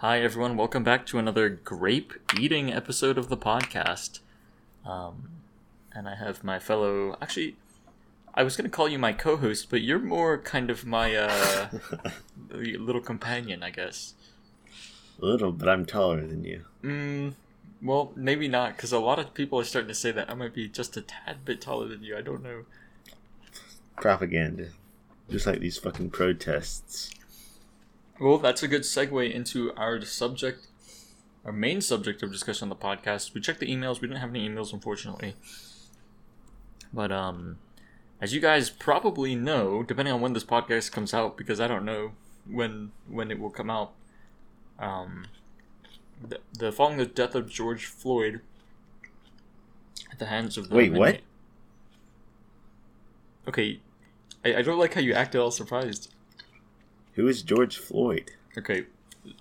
Hi, everyone. Welcome back to another grape eating episode of the podcast. Um, and I have my fellow. Actually, I was going to call you my co host, but you're more kind of my uh, little companion, I guess. A little, but I'm taller than you. Mm, well, maybe not, because a lot of people are starting to say that I might be just a tad bit taller than you. I don't know. Propaganda. Just like these fucking protests. Well, that's a good segue into our subject, our main subject of discussion on the podcast. We checked the emails. We didn't have any emails, unfortunately. But um, as you guys probably know, depending on when this podcast comes out, because I don't know when when it will come out, um, the, the following the death of George Floyd at the hands of the Wait, what? Okay, I, I don't like how you acted all surprised. Who is George Floyd? Okay,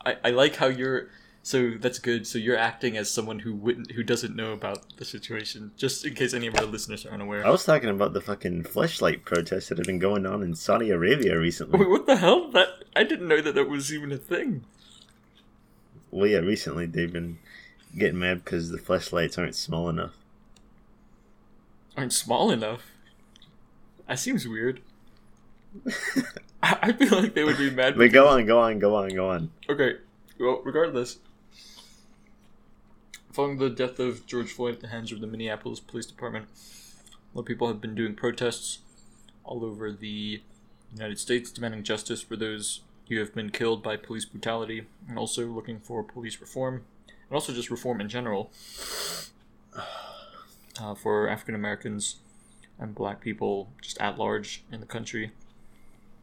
I, I like how you're. So that's good. So you're acting as someone who wouldn't, who doesn't know about the situation, just in case any of our listeners are unaware. I was talking about the fucking fleshlight protests that have been going on in Saudi Arabia recently. Wait, what the hell? That I didn't know that that was even a thing. Well, yeah, recently they've been getting mad because the fleshlights aren't small enough. Aren't small enough. That seems weird. I feel like they would be mad. But go on, go on, go on, go on. Okay, well, regardless, following the death of George Floyd at the hands of the Minneapolis Police Department, a lot of people have been doing protests all over the United States demanding justice for those who have been killed by police brutality, and also looking for police reform, and also just reform in general uh, for African Americans and Black people just at large in the country.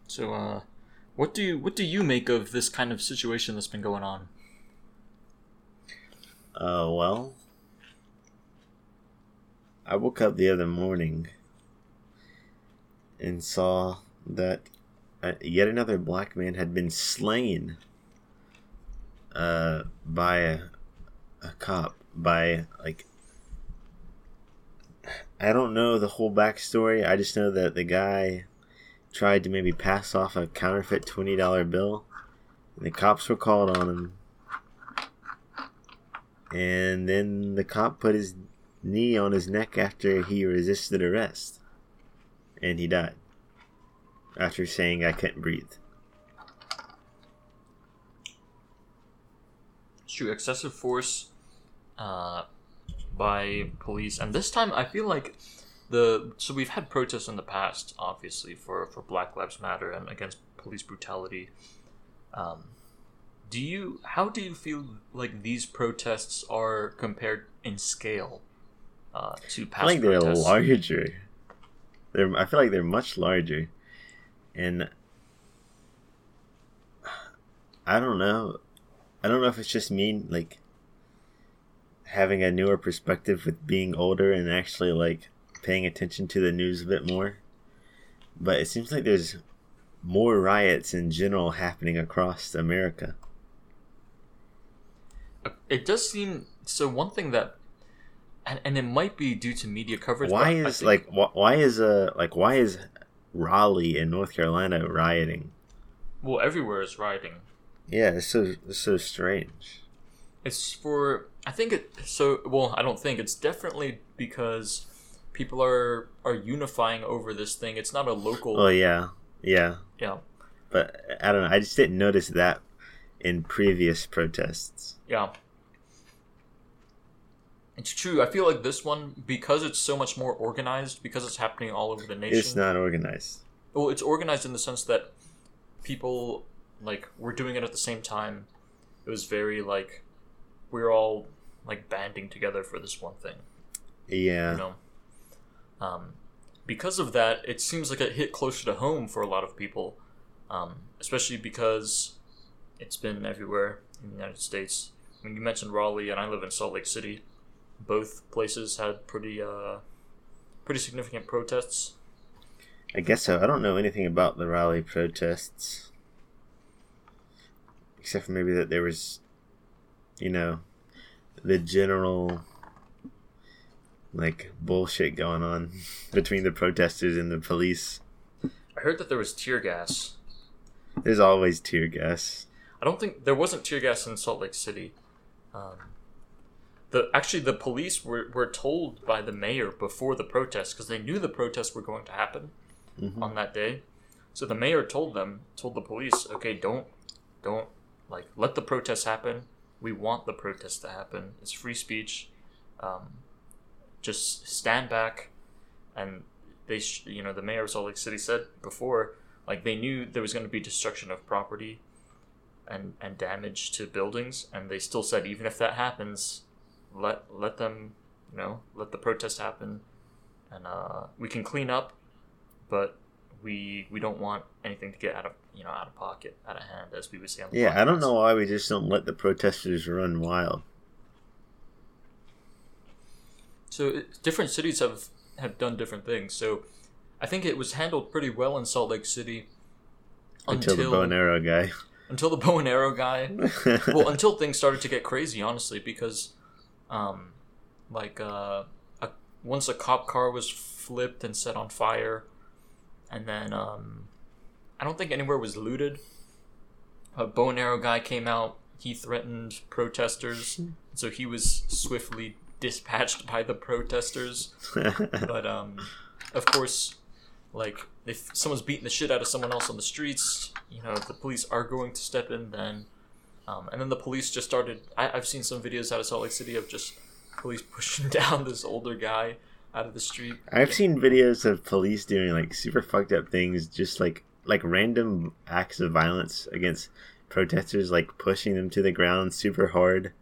So, uh, what do you, what do you make of this kind of situation that's been going on? Uh, well, I woke up the other morning and saw that uh, yet another black man had been slain uh, by a, a cop. By, like, I don't know the whole backstory. I just know that the guy tried to maybe pass off a counterfeit $20 bill. And the cops were called on him and then the cop put his knee on his neck after he resisted arrest. And he died. After saying I couldn't breathe. True. Excessive force uh, by police, and this time I feel like the so we've had protests in the past, obviously for for Black Lives Matter and against police brutality. Um, do you how do you feel like these protests are compared in scale uh, to past I like they're larger. They're I feel like they're much larger. And I don't know. I don't know if it's just me like having a newer perspective with being older and actually like paying attention to the news a bit more. But it seems like there's more riots in general happening across America. It does seem so. One thing that, and, and it might be due to media coverage. Why is think- like wh- why is uh like why is Raleigh in North Carolina rioting? well, everywhere is rioting. Yeah, it's so it's so strange. It's for I think it so well I don't think it's definitely because people are are unifying over this thing. It's not a local Oh yeah, yeah. yeah. But I don't know. I just didn't notice that in previous protests. Yeah. It's true. I feel like this one because it's so much more organized because it's happening all over the nation. It's not organized. well, it's organized in the sense that people like were doing it at the same time. It was very like we're all like banding together for this one thing. Yeah. you know um, because of that it seems like it hit closer to home for a lot of people um, especially because it's been everywhere in the united states I mean, you mentioned raleigh and i live in salt lake city both places had pretty uh, pretty significant protests I guess so. I don't know anything about the Raleigh protests. Except for maybe that there was, you know, the general, like, bullshit going on between the protesters and the police. i heard that there was tear gas There's always tear gas. I don't think there wasn't tear gas in Salt Lake City. Um, the actually the police were, were told by the mayor before the protest because they knew the protests were going to happen Mhm. on that day. So the mayor told them, told the police, okay, don't, don't like let the protests happen. We want the protests to happen. It's free speech. Um, just stand back, and they, sh- you know, the mayor of Salt Lake City said before, like they knew there was going to be destruction of property, and and damage to buildings, and they still said even if that happens, let let them, you know, let the protest happen, and uh, we can clean up, but we we don't want anything to get out of you know out of pocket, out of hand, as we would say on the Yeah, I don't know why we just don't let the protesters run wild. So it, different cities have have done different things. So I think it was handled pretty well in Salt Lake City Until, the bow and arrow guy. until the bow and arrow guy. well, until things started to get crazy, honestly, because, um, like, uh, a, once a cop car was flipped and set on fire, and then, um, I don't think anywhere was looted. A bow and arrow guy came out. He threatened protesters, so he was swiftly dispatched by the protesters. But um, of course, like if someone's beating the shit out of someone else on the streets, you know, the police are going to step in then. Um, and then the police just started. I, I've seen some videos out of Salt Lake City of just police pushing down this older guy out of the street. I've seen videos of police doing like super fucked up things, just like like random acts of violence against protesters, like pushing them to the ground super hard.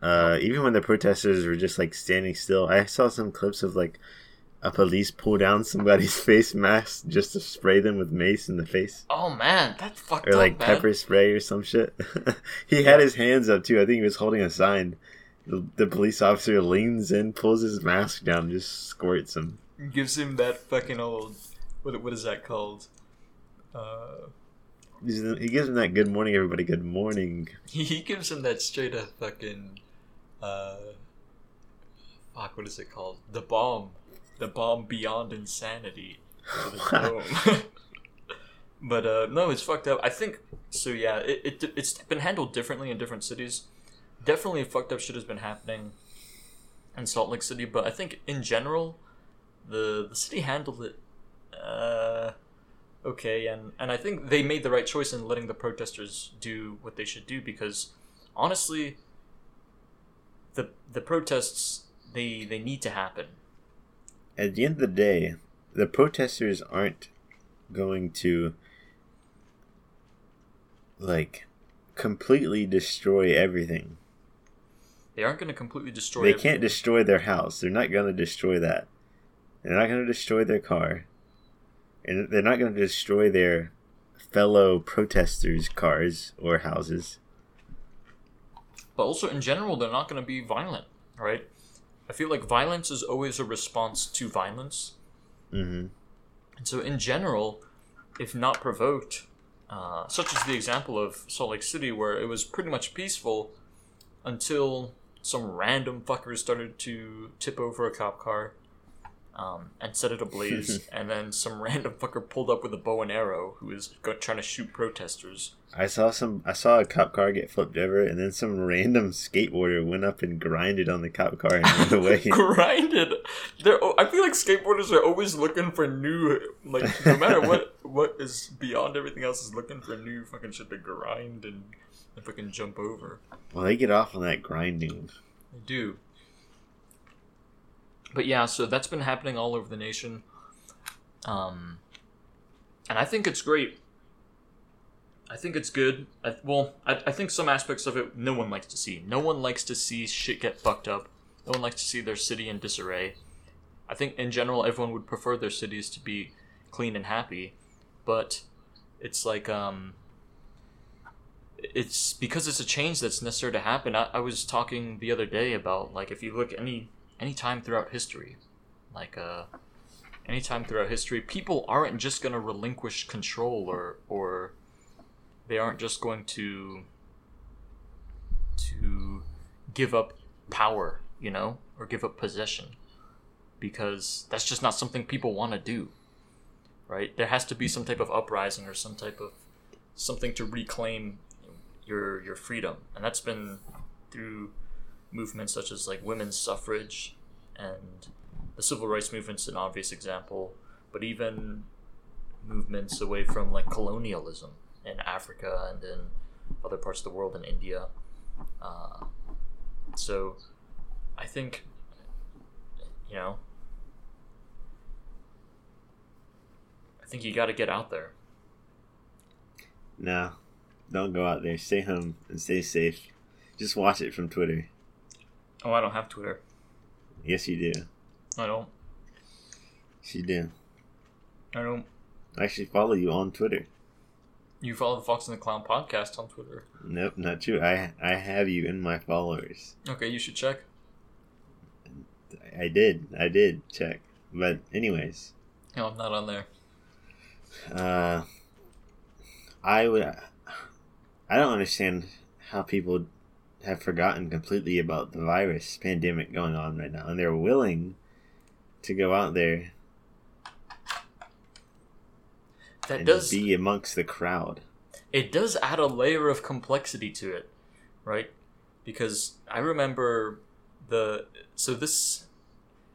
Uh, even when the protesters were just like standing still, I saw some clips of like a police pull down somebody's face mask just to spray them with mace in the face, Oh man, that's fucked or like up, man. pepper spray or some shit. he had his hands up too. I think he was holding a sign. The, the police officer leans in, pulls his mask down, and just squirts him. Gives him that fucking old. What what is that called? Uh, He gives him that good morning, everybody. Good morning. he, he gives him that straight up fucking. Uh, fuck, what is it called? The bomb. The bomb beyond insanity. but uh, no, it's fucked up. I think so. Yeah, it, it it's been handled differently in different cities. Definitely, fucked up shit has been happening in Salt Lake City, but I think in general, the the city handled it uh, okay, and and I think they made the right choice in letting the protesters do what they should do because honestly, the the protests they they need to happen. At the end of the day, the protesters aren't going to like completely destroy everything. They aren't going to completely destroy. They everything. can't destroy their house. They're not going to destroy that. They're not going to destroy their car. And they're not going to destroy their fellow protesters' cars or houses. But also in general they're not going to be violent right? I feel like violence is always a response to violence. Hmm and so in general if not provoked uh, such as the example of salt lake city where it was pretty much peaceful until some random fuckers started to tip over a cop car um, and set it ablaze and then some random fucker pulled up with a bow and arrow who was go- trying to shoot protesters I saw some. I saw a cop car get flipped over, and then some random skateboarder went up and grinded on the cop car and went away. grinded. They're. I feel like skateboarders are always looking for new, like no matter what what is beyond everything else is looking for new fucking shit to grind and, and fucking jump over. well, they get off on that grinding. They do. But yeah, so that's been happening all over the nation. Um, and I think it's great. I think it's good. I, well, I, I think some aspects of it no one likes to see. No one likes to see shit get fucked up. No one likes to see their city in disarray. I think in general everyone would prefer their cities to be clean and happy, but it's like um it's because it's a change that's necessary to happen. I, I was talking the other day about like if you look any any time throughout history, like uh any time throughout history, people aren't just gonna relinquish control or or they aren't just going to to give up power, you know, or give up possession. Because that's just not something people want to do. Right? There has to be some type of uprising or some type of something to reclaim your your freedom, and that's been through movements such as like women's suffrage and the civil rights movement's an obvious example, but even movements away from like colonialism in Africa and in other parts of the world in India. Uh, so I think you know I think you got to get out there. No, don't go out there. Stay home and stay safe. Just watch it from Twitter. Oh, I don't have Twitter. Yes, you do. I don't. Yes, you do. I don't. I actually follow you on Twitter. You follow the Fox and the Clown podcast on Twitter. Nope, not you. I I have you in my followers. Okay, you should check. I did. I did check. But anyways, No, I'm not on there. uh, I would. I don't understand how people have forgotten completely about the virus pandemic going on right now, and they're willing to go out there That and does be amongst the crowd. it does add a layer of complexity to it, right? Because I remember the so this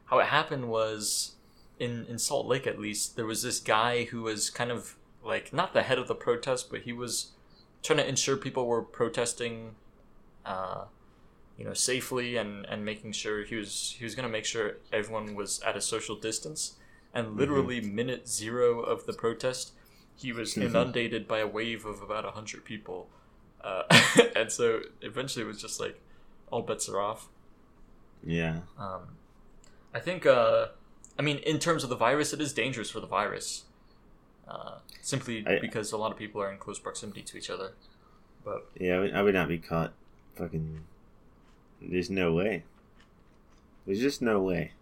how it happened was in in Salt Lake at least there was this guy who was kind of like not the head of the protest, but he was trying to ensure people were protesting, uh, you know, safely and and making sure he was he was gonna make sure everyone was at a social distance. And literally minute zero of the protest, he was inundated by a wave of about hundred people, uh, and so eventually it was just like all bets are off. Yeah. Um, I think, uh, I mean, in terms of the virus, it is dangerous for the virus, uh, simply I- because a lot of people are in close proximity to each other. But Yeah, I would, I would not be caught. Fucking. There's no way. There's just no way.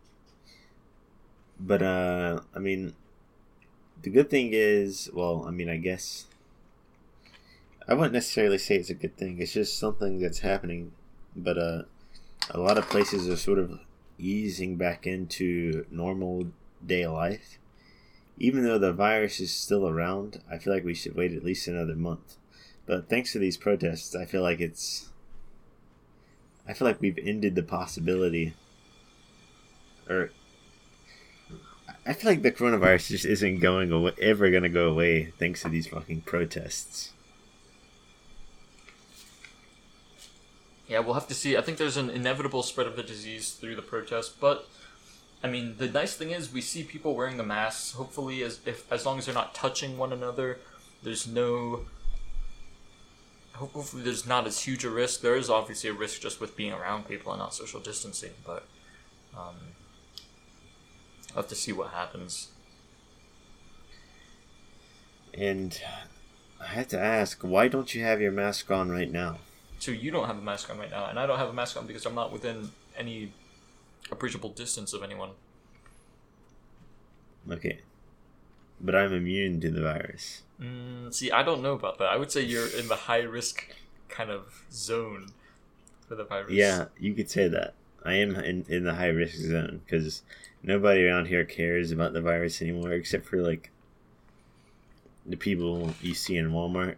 But, uh, I mean, the good thing is, well, I mean, I guess. I wouldn't necessarily say it's a good thing. It's just something that's happening. But, uh, a lot of places are sort of easing back into normal day life. Even though the virus is still around, I feel like we should wait at least another month. But thanks to these protests, I feel like it's. I feel like we've ended the possibility. Or. I feel like the coronavirus just isn't going away, ever going to go away thanks to these fucking protests. yeah, we'll have to see. I think there's an inevitable spread of the disease through the protest, but I mean, the nice thing is we see people wearing the masks. Hopefully, as if as long as they're not touching one another, there's no. Ho- Hopefully, there's not as huge a risk. There is obviously a risk just with being around people and not social distancing, but um, I'll have to see what happens. And I have to ask, why don't you have your mask on right now? So you don't have a mask on right now, and I don't have a mask on because I'm not within any appreciable distance of anyone. Okay. But I'm immune to the virus. Mm, see, I don't know about that. I would say you're in the high risk kind of zone for the virus. Yeah, you could say that. I am in, in the high risk zone because nobody around here cares about the virus anymore except for like the people you see in Walmart.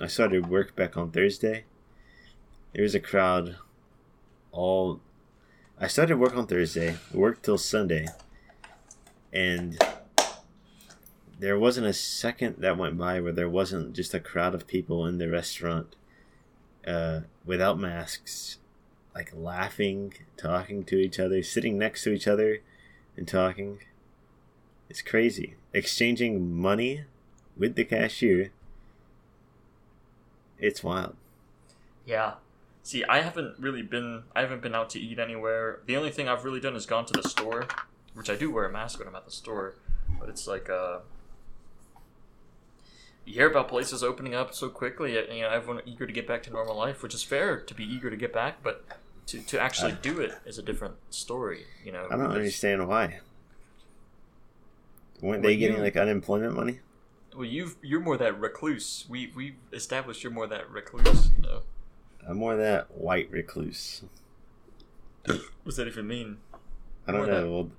I started work back on Thursday. There was a crowd all. I started work on Thursday, worked till Sunday, and there wasn't a second that went by where there wasn't just a crowd of people in the restaurant uh, without masks, like laughing, talking to each other, sitting next to each other, and talking. It's crazy. Exchanging money with the cashier. It's wild. Yeah. See, I haven't really been. I haven't been out to eat anywhere. The only thing I've really done is gone to the store, which I do wear a mask when I'm at the store. But it's like uh, you hear about places opening up so quickly. and, You know, everyone eager to get back to normal life, which is fair to be eager to get back, but to, to actually uh. do it is a different story. You know, I don't understand why. Weren't they getting you- like unemployment money? Well, you've you're more that recluse. We we established you're more that recluse. You know, I'm more that white recluse. what does that even mean? I don't More know. that- Well,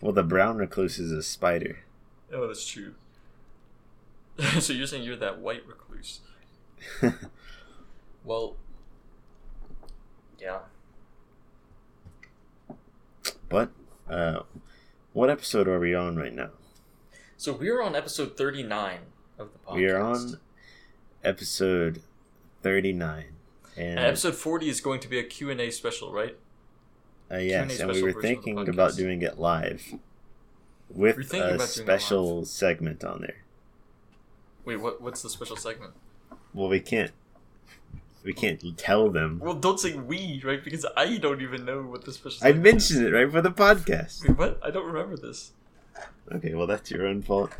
well, the brown recluse is a spider. Oh, that's true. so you're saying you're that white recluse? Well, yeah. But uh, what episode are we on right now? So we're on episode 39 of the podcast. We are on episode thirty-nine, and And episode 40 is going to be a Q&A special, right? uh, yes, and we were version of the thinking about doing it live with We're a about doing it special segment on there. Wait, what? what's the special segment? Well, we can't. We can't tell them. Well, don't say we, right? Because I don't even know what the special I mentioned it right for the podcast. Wait, what? I don't remember this. Okay, well that's your own fault.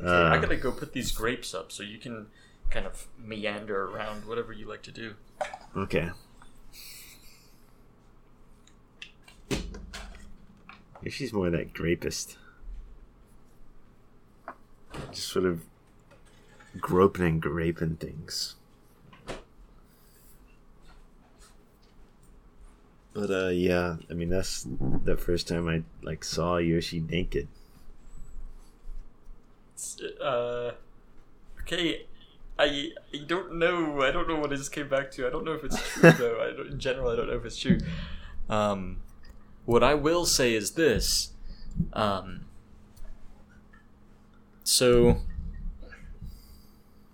Okay, I Uh, gotta go put these grapes up so you can kind of meander around whatever you like to do. okay. If she's more that grapist. Just sort of groping and graping things. But uh yeah, I mean that's the first time I like saw Yoshi naked. Uh, okay, I I don't know. I don't know what I just came back to. I don't know if it's true though. I don't, in general, I don't know if it's true. Um, what I will say is this. Um, so,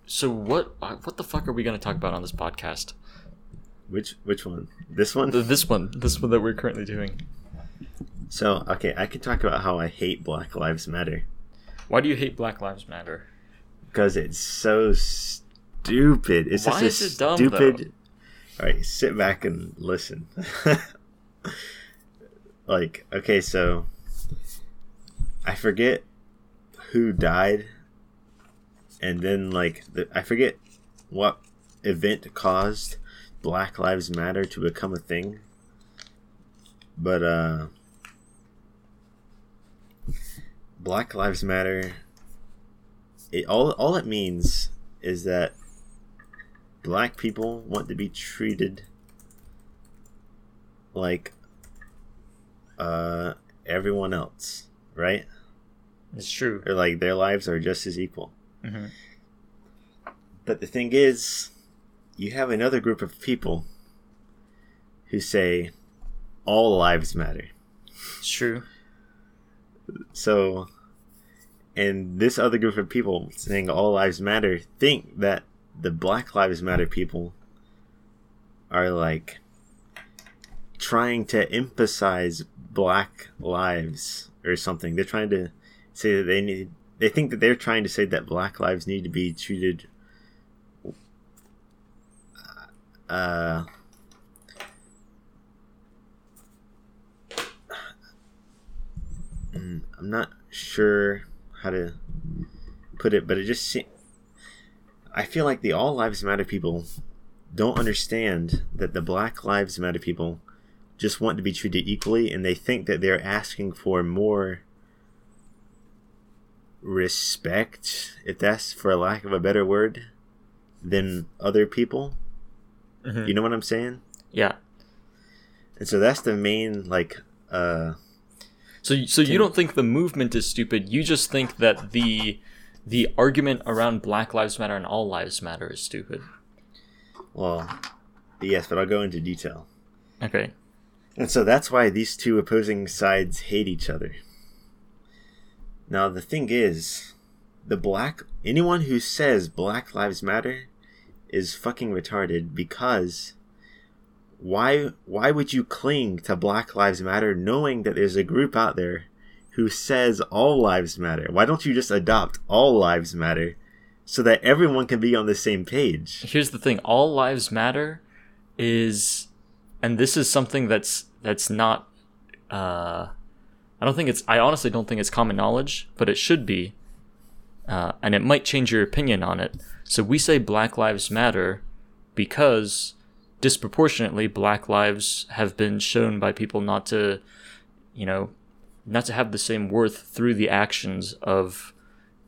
so what? uh, What the fuck are we gonna talk about on this podcast? Which which one? This one? Th- This one, this one that we're currently doing. So, okay, I could talk about how I hate Black Lives Matter Why do you hate Black Lives Matter? because it's so stupid. It's Why is it dumb, stupid. All right, sit back and listen. like, okay, so I forget who died, and then like the, I forget what event caused Black Lives Matter to become a thing. But uh Black Lives Matter it all all it means is that black people want to be treated like uh everyone else, right? It's true. Or like their lives are just as equal. Hmm But the thing is, you have another group of people who say all lives matter. It's true. So, and this other group of people saying all lives matter think that the Black Lives Matter people are like trying to emphasize black lives or something. They're trying to say that they need, they think that they're trying to say that black lives need to be treated uh Mm, I'm not sure how to put it, but it just se- I feel like the All Lives Matter people don't understand that the Black Lives Matter people just want to be treated equally, and they think that they're asking for more respect, if that's for lack of a better word, than other people. Mhm. You know what I'm saying? Yeah. And so that's the main like uh So, so you don't think the movement is stupid? You just think that the the argument around Black Lives Matter and All Lives Matter is stupid. well yes, but I'll go into detail. Okay. And so that's why these two opposing sides hate each other. Now the thing is, the black anyone who says Black Lives Matter is fucking retarded because why why would you cling to Black Lives Matter knowing that there's a group out there who says all lives matter? Why don't you just adopt all lives matter so that everyone can be on the same page? Here's the thing: All Lives Matter is, and this is something that's that's not. Uh, I don't think it's. I honestly don't think it's common knowledge, but it should be. Uh, and it might change your opinion on it. So we say Black Lives Matter because disproportionately Black lives have been shown by people not to, you know, not to have the same worth through the actions of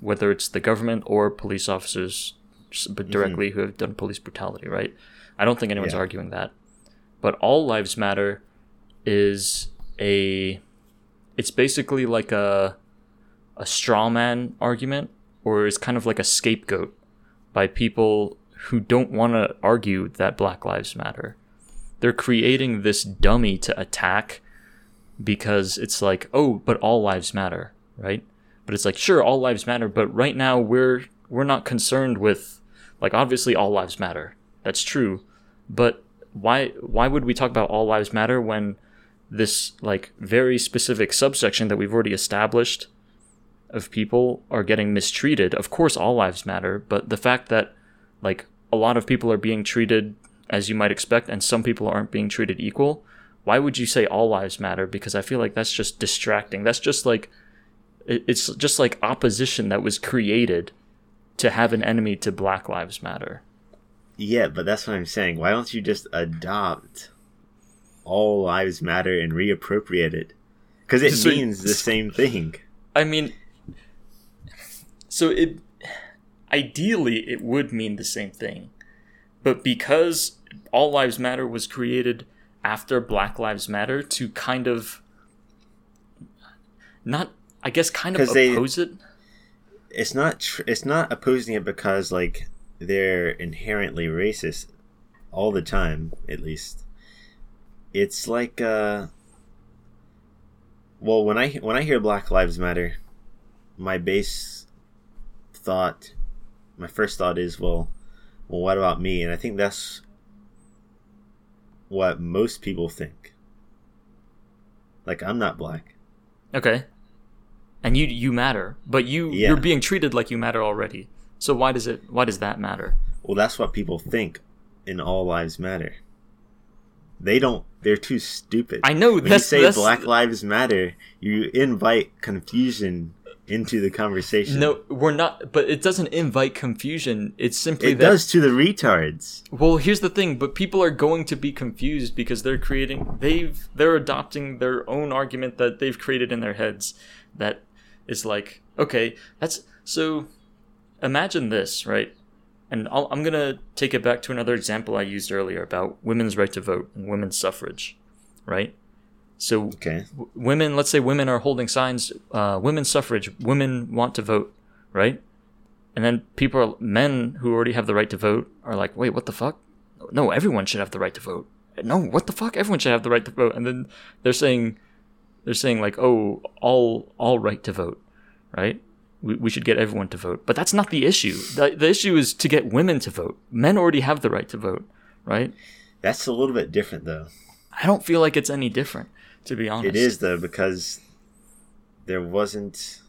whether it's the government or police officers, but directly who have done police brutality. Right? I don't think anyone's Yeah. arguing that. But all lives matter is a it's basically like a a straw man argument or it's kind of like a scapegoat by people who don't want to argue that Black Lives Matter. They're creating this dummy to attack because it's like, oh, but all lives matter, right? But it's like, sure, all lives matter, but right now we're we're not concerned with like obviously all lives matter. That's true. But why why would we talk about all lives matter when this like very specific subsection that we've already established of people are getting mistreated? Of course all lives matter, but the fact that like a lot of people are being treated as you might expect and some people aren't being treated equal, why would you say all lives matter? Because I feel like that's just distracting. That's just like it's just like opposition that was created to have an enemy to Black Lives Matter. Yeah, but that's what I'm saying. Why don't you just adopt all lives matter and reappropriate it? Because it so, means the same thing. I mean, so it ideally it would mean the same thing, but because all lives matter was created after Black Lives Matter to kind of not, I guess, kind of oppose they, it. It's not. Tr- it's not opposing it because like they're inherently racist all the time, at least. It's like uh well, when I when I hear Black Lives Matter, my base thought my first thought is, well, well, what about me? And I think that's what most people think. Like I'm not black. Okay. And you you matter, but you yeah. you're being treated like you matter already. So why does it why does that matter? Well, that's what people think in all lives matter. They don't they're too stupid. I know when you say Black Lives Matter, you invite confusion into the conversation. No, we're not. But it doesn't invite confusion. It's simply it that, does to the retards. Well, here's the thing. But people are going to be confused because they're creating. They've they're adopting their own argument that they've created in their heads. That is like okay, that's so. Imagine this, right? And i am gonna take it back to another example I used earlier about women's right to vote and women's suffrage, right? So okay. w- women, let's say women are holding signs, uh, women's suffrage, women want to vote, right? And then people, are, men who already have the right to vote, are like, wait, what the fuck? No, everyone should have the right to vote. No, what the fuck? Everyone should have the right to vote. And then they're saying, they're saying like, oh, all all right to vote, right? We, we should get everyone to vote. But that's not the issue. The, the issue is to get women to vote. Men already have the right to vote, right? That's a little bit different, though. I don't feel like it's any different to be honest. It is though because there wasn't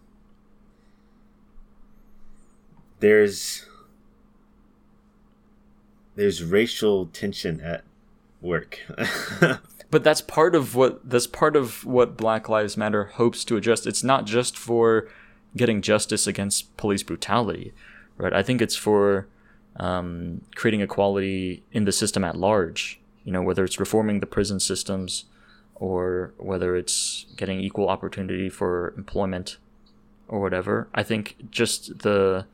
there's there's racial tension at work. but that's part of what that's part of what Black Lives Matter hopes to address. It's not just for getting justice against police brutality, right? I think it's for um, creating equality in the system at large. You know, whether it's reforming the prison systems, or whether it's getting equal opportunity for employment or whatever. I think just the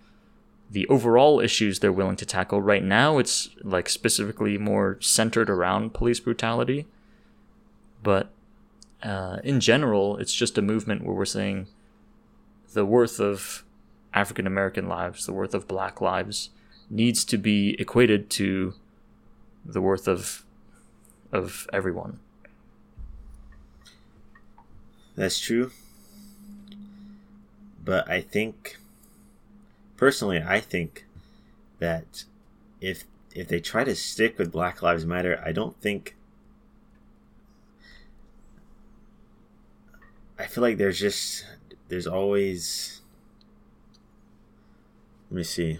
the overall issues they're willing to tackle right now it's like specifically more centered around police brutality but uh, in general it's just a movement where we're saying the worth of african american lives the worth of black lives needs to be equated to the worth of of everyone that's true. But I think personally I think that if if they try to stick with Black Lives Matter, I don't think I feel like there's just there's always let me see.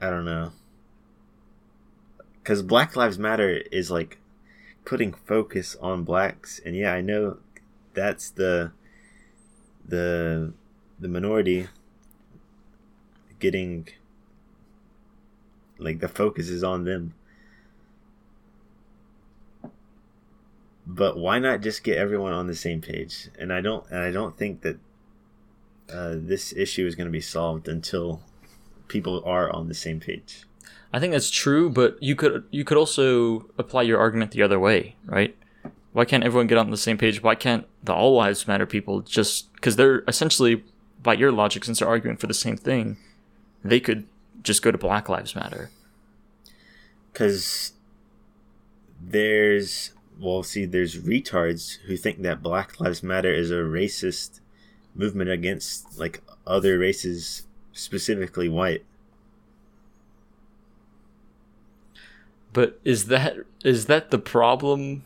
I don't know because Black Lives Matter is like putting focus on blacks, and yeah, I know that's the the the minority getting like the focus is on them. But why not just get everyone on the same page? And I don't and I don't think that uh, this issue is going to be solved until people are on the same page. I think that's true, but you could you could also apply your argument the other way, right? Why can't everyone get on the same page? Why can't the all lives matter people just because they're essentially by your logic since they're arguing for the same thing, they could just go to Black Lives Matter. Because there's well, see, there's retards who think that Black Lives Matter is a racist movement against like other races, specifically white. But is that is that the problem?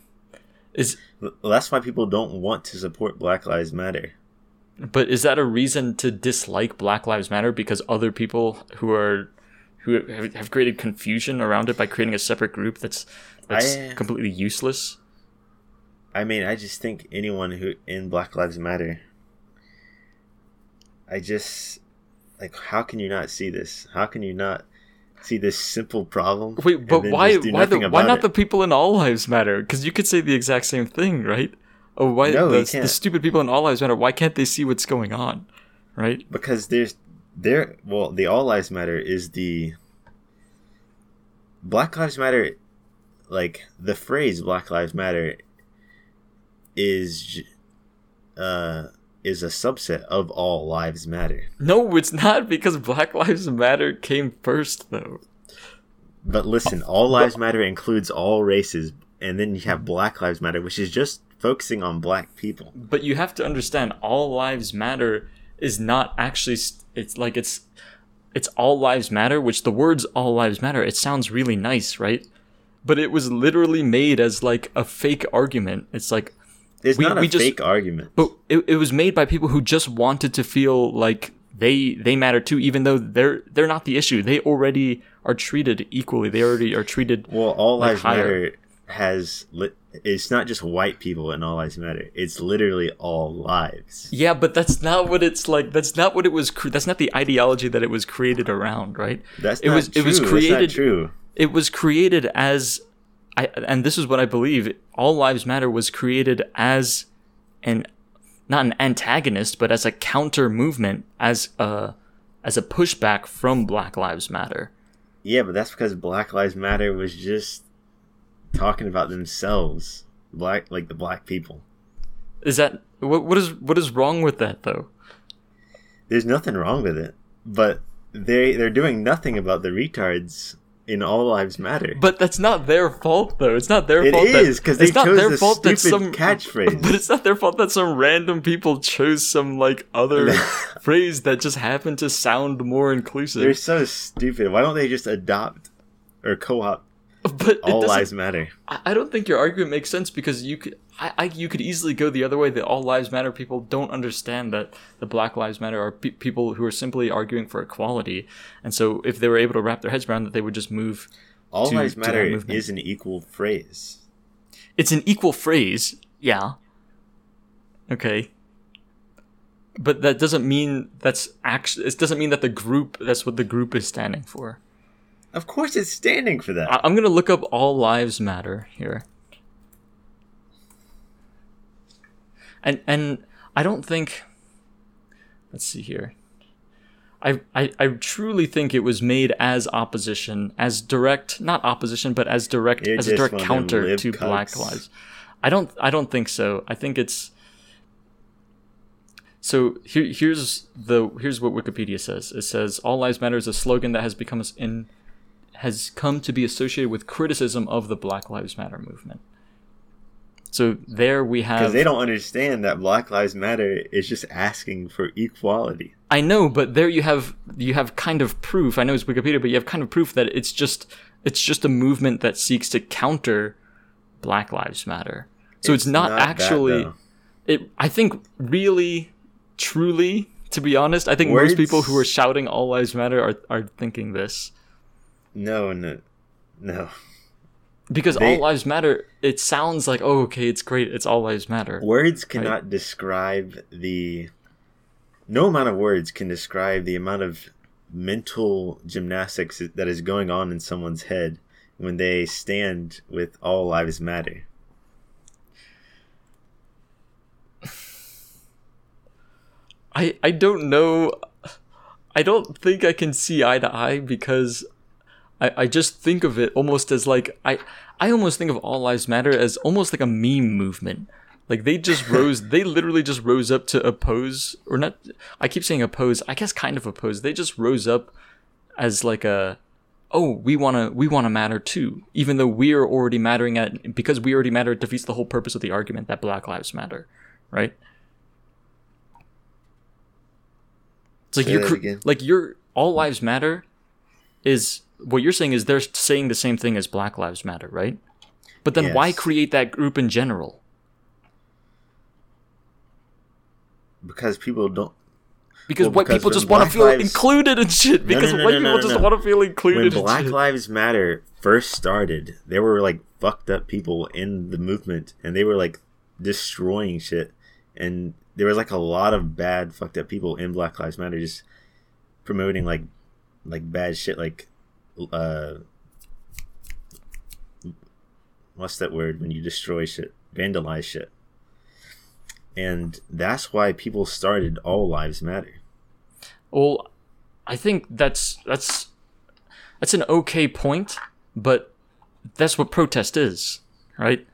Is well, that's why people don't want to support Black Lives Matter. But is that a reason to dislike Black Lives Matter because other people who are who have created confusion around it by creating a separate group that's that's I, completely useless? I mean, I just think anyone who in Black Lives Matter I just like how can you not see this? How can you not see this simple problem? Wait, but why why the, why not it? the people in all lives matter? Because you could say the exact same thing, right? Oh, why no, the, the stupid people in all lives matter? Why can't they see what's going on? Right? Because there's there well, the all lives matter is the Black Lives Matter like the phrase Black Lives Matter is uh is a subset of all lives matter. No, it's not because Black Lives Matter came first though. But listen, all lives matter includes all races and then you have Black Lives Matter which is just focusing on black people. But you have to understand all lives matter is not actually it's like it's it's all lives matter which the words all lives matter it sounds really nice, right? But it was literally made as like a fake argument. It's like it's we, not a we fake argument. But it, it was made by people who just wanted to feel like they they matter too, even though they're they're not the issue. They already are treated equally. They already are treated. Well, all like lives higher. matter has lit. It's not just white people and all lives matter. It's literally all lives. Yeah, but that's not what it's like. That's not what it was. Cre- that's not the ideology that it was created around, right? That's it was. True. It was created. true. It was created as I, and this is what I believe. All Lives Matter was created as an not an antagonist, but as a counter movement, as a as a pushback from Black Lives Matter. Yeah, but that's because Black Lives Matter was just talking about themselves, black like the black people. Is that what? What is what is wrong with that though? There's nothing wrong with it, but they they're doing nothing about the retards in All Lives Matter. But that's not their fault, though. It's not their it fault. It is because they it's chose not their fault that some catchphrase. But it's not their fault that some random people chose some like other phrase that just happened to sound more inclusive. They're so stupid. Why don't they just adopt or co-opt? But all lives matter. I don't think your argument makes sense because you could I, I, you could easily go the other way that all lives matter. People don't understand that the black lives matter are pe- people who are simply arguing for equality. And so if they were able to wrap their heads around that they would just move all to, lives matter is an equal phrase. It's an equal phrase yeah. Okay. But that doesn't mean that's actually it doesn't mean that the group that's what the group is standing for. Of course it's standing for that. I, i'm gonna look up all lives matter here and and I don't think. Let's see here. I, I, I truly think it was made as opposition, as direct, not opposition, but as direct, You're as a direct counter to cuts. Black Lives. I don't, I don't think so. I think it's. So here, here's the here's what Wikipedia says. It says all lives matter is a slogan that has become in has come to be associated with criticism of the Black Lives Matter movement. So there we have because they don't understand that Black Lives Matter is just asking for equality. I know, but there you have you have kind of proof. I know it's Wikipedia, but you have kind of proof that it's just it's just a movement that seeks to counter Black Lives Matter. So it's, it's not, not, actually that, it. I think really, truly, to be honest, I think Words... most people who are shouting "All Lives Matter" are are thinking this. No, no, no because they, all lives matter it sounds like oh okay it's great it's all lives matter words cannot right? describe the no amount of words can describe the amount of mental gymnastics that is going on in someone's head when they stand with all lives matter i i don't know i don't think i can see eye to eye because I, I just think of it almost as like I I almost think of all lives matter as almost like a meme movement. Like they just rose they literally just rose up to oppose or not I keep saying oppose, I guess kind of oppose. They just rose up as like a oh, we want to we want to matter too, even though we are already mattering at because we already matter it defeats the whole purpose of the argument that Black Lives Matter, right? It's like Say you're like you're all lives matter is what you're saying is they're saying the same thing as Black Lives Matter, right? But then why create that group in general? because people don't. Because Well, white because people just want to feel Lives- included and shit. No, no, Because no, white no, people no, just no. want to feel included When Black shit. Lives Matter first started, there were like fucked up people in the movement, and they were like destroying shit. And there was like a lot of bad, fucked up people in Black Lives Matter, just promoting like like bad shit, like uh, what's that word when you destroy shit, vandalize shit. And that's why people started All Lives Matter. Well, I think that's that's that's an okay point, but that's what protest is, right?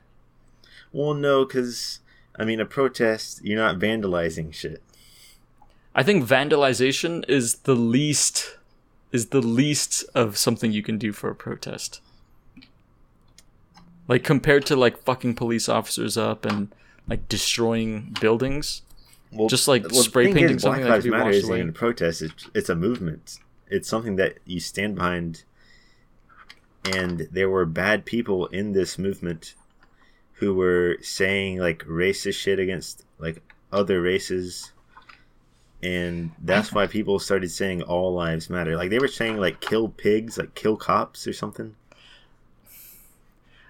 Well, no, because I mean, a protest, you're not vandalizing shit. I think vandalization is the least is the least of something you can do for a protest. Like compared to like fucking police officers up and like destroying buildings. Well, Just like the spray painting is, something Black that Lives could be Matter isn't even a protest. It's, it's a movement. It's something that you stand behind. And there were bad people in this movement who were saying like racist shit against like other races. And that's why people started saying all lives matter. Like they were saying like kill pigs, like kill cops or something.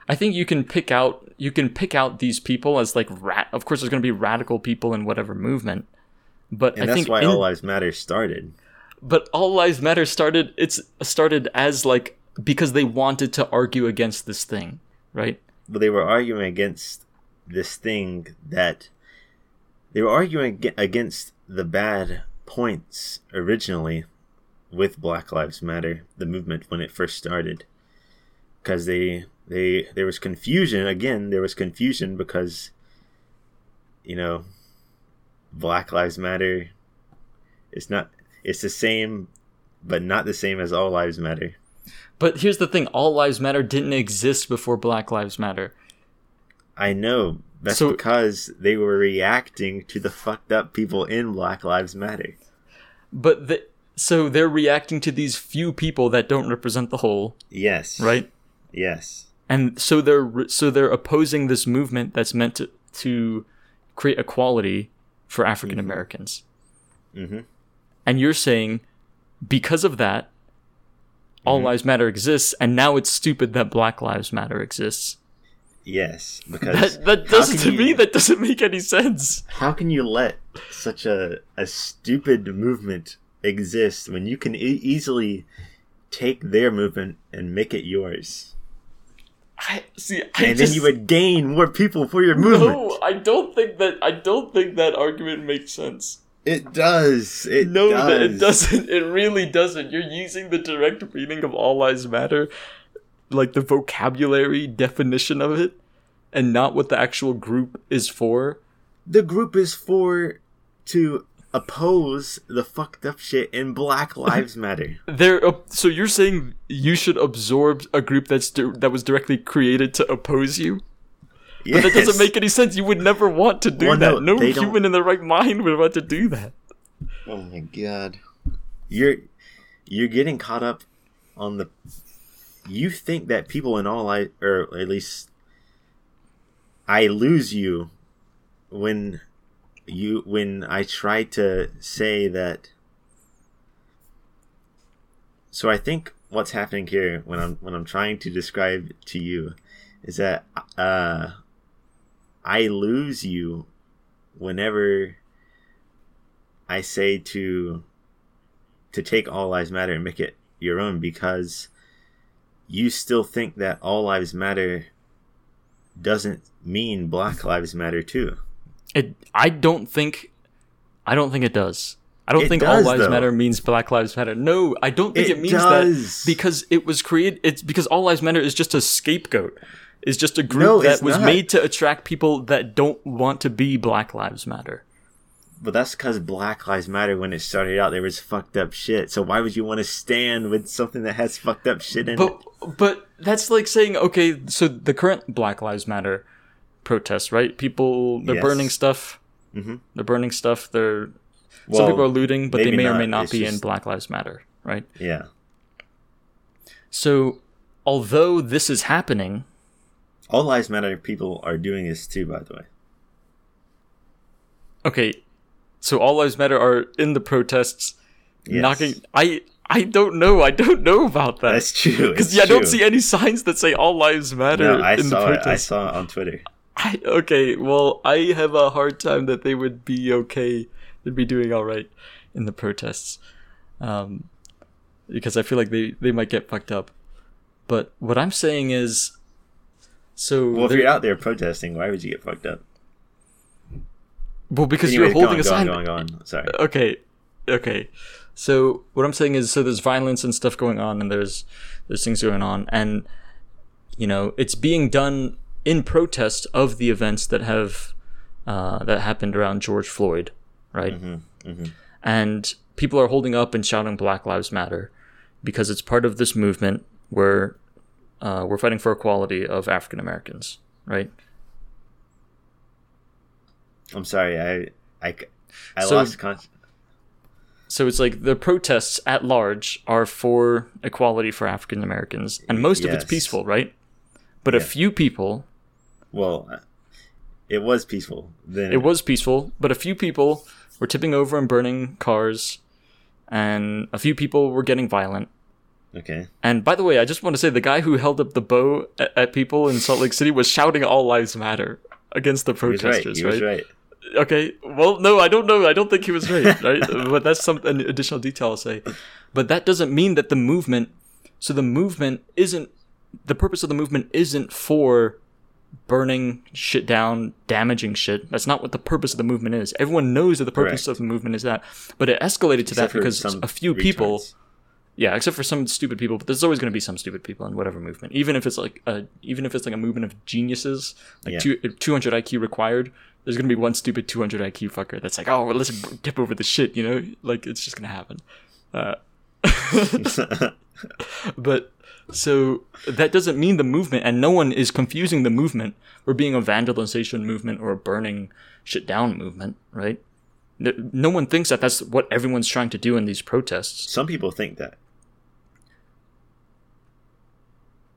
I think you can pick out you can pick out these people as like rat. Of course, there's going to be radical people in whatever movement, but And I that's think why in- all lives matter started. but all lives matter started. It's started as like because they wanted to argue against this thing, right? but they were arguing against this thing that they were arguing against the bad points originally with Black Lives Matter, the movement when it first started, because they they there was confusion again. There was confusion because you know Black Lives Matter. It's not. It's the same, but not the same as All Lives Matter. But here's the thing: all lives matter didn't exist before Black Lives Matter. I know. That's So- because they were reacting to the fucked up people in Black Lives Matter. But the, so they're reacting to these few people that don't represent the whole, Yes. right? Yes. And so they're so they're opposing this movement that's meant to to create equality for African Americans. Mm-hmm. And you're saying because of that, all Mm-hmm. lives matter exists, and now it's stupid that Black Lives Matter exists. Yes. Because That that doesn't to me that doesn't make any sense. how can you let such a a stupid movement exist when you can e- easily take their movement and make it yours, I see. I and just, then you would gain more people for your movement? No, I don't think that. I don't think that argument makes sense. It does. It no, does. it doesn't. It really doesn't. You're using the direct meaning of all lives matter, like the vocabulary definition of it, and not what the actual group is for. The group is for to oppose the fucked up shit in Black Lives Matter. There. Uh, so you're saying you should absorb a group that's di- that was directly created to oppose you? Yes. But that doesn't make any sense. You would never want to do Well, that. no, No, they don't- human in their right mind would want to do that. Oh my god. You're you're getting caught up on the you think that people in all I or at least I lose you when you when I try to say that so I think what's happening here when I'm when I'm trying to describe to you is that uh I lose you whenever I say to to take all lives matter and make it your own because you still think that all lives matter doesn't mean black lives matter too. It. I don't think. I don't think it does. I don't It think does, all lives though. matter means Black Lives Matter. No, I don't think it, It means does. that because it was created. It's because all lives matter is just a scapegoat. Is just a group No, that was not. made to attract people that don't want to be Black Lives Matter. But that's because Black Lives Matter when it started out, there was fucked up shit. So why would you want to stand with something that has fucked up shit in But it? but that's like saying okay, so the current Black Lives Matter protests, right? People they're Yes. burning stuff. Mhm. They're burning stuff. They're some people are looting, but they may or may not It's be in Black Lives Matter, right? Yeah. So although this is happening, All Lives Matter people are doing this too, by the way. okay, so all lives matter are in the protests Yes. knocking I I don't know. I don't know about that. That's true. Because yeah, I don't see any signs that say all lives matter No, I in the saw it. I saw it on Twitter. I, okay, well, I have a hard time that they would be okay. They'd be doing all right in the protests, um, because I feel like they they might get fucked up. But what I'm saying is, so Well, if you're out there protesting, why would you get fucked up? Well, because Anyway, you're holding go a sign. go on, go on, go on. Sorry. Okay, okay. So what I'm saying is, so there's violence and stuff going on, and there's there's things going on, and you know it's being done in protest of the events that have uh, that happened around George Floyd, right? Mm-hmm, And people are holding up and shouting Black Lives Matter because it's part of this movement where uh, we're fighting for equality of African Americans, right? I'm sorry. I I, I So- lost con- So it's like the protests at large are for equality for African Americans, and most of it's peaceful, right? But a few people, Well, it was peaceful. Then it was peaceful, but a few people were tipping over and burning cars, and a few people were getting violent. okay. And by the way, I just want to say the guy who held up the bow at, at people in Salt Lake City was shouting "All lives matter" against the He was right. protesters, He was right? Okay. Well, no, I don't know. I don't think he was right. Right. Uh, but that's some an additional detail I'll say. But that doesn't mean that the movement. So the movement isn't. The purpose of the movement isn't for burning shit down, damaging shit. That's not what the purpose of the movement is. Everyone knows that the purpose Correct. of the movement is that. But it escalated to Except that because a few people. Yeah, except for some stupid people, but there's always going to be some stupid people in whatever movement. Even if it's like a, even if it's like a movement of geniuses, like Yeah. two, 200 IQ required, there's going to be one stupid 200 IQ fucker that's like, oh, well, let's dip over the shit, you know? Like it's just going to happen. Uh, but so that doesn't mean the movement, and no one is confusing the movement or being a vandalization movement or a burning shit down movement, right? No, no one thinks that that's what everyone's trying to do in these protests. Some people think that.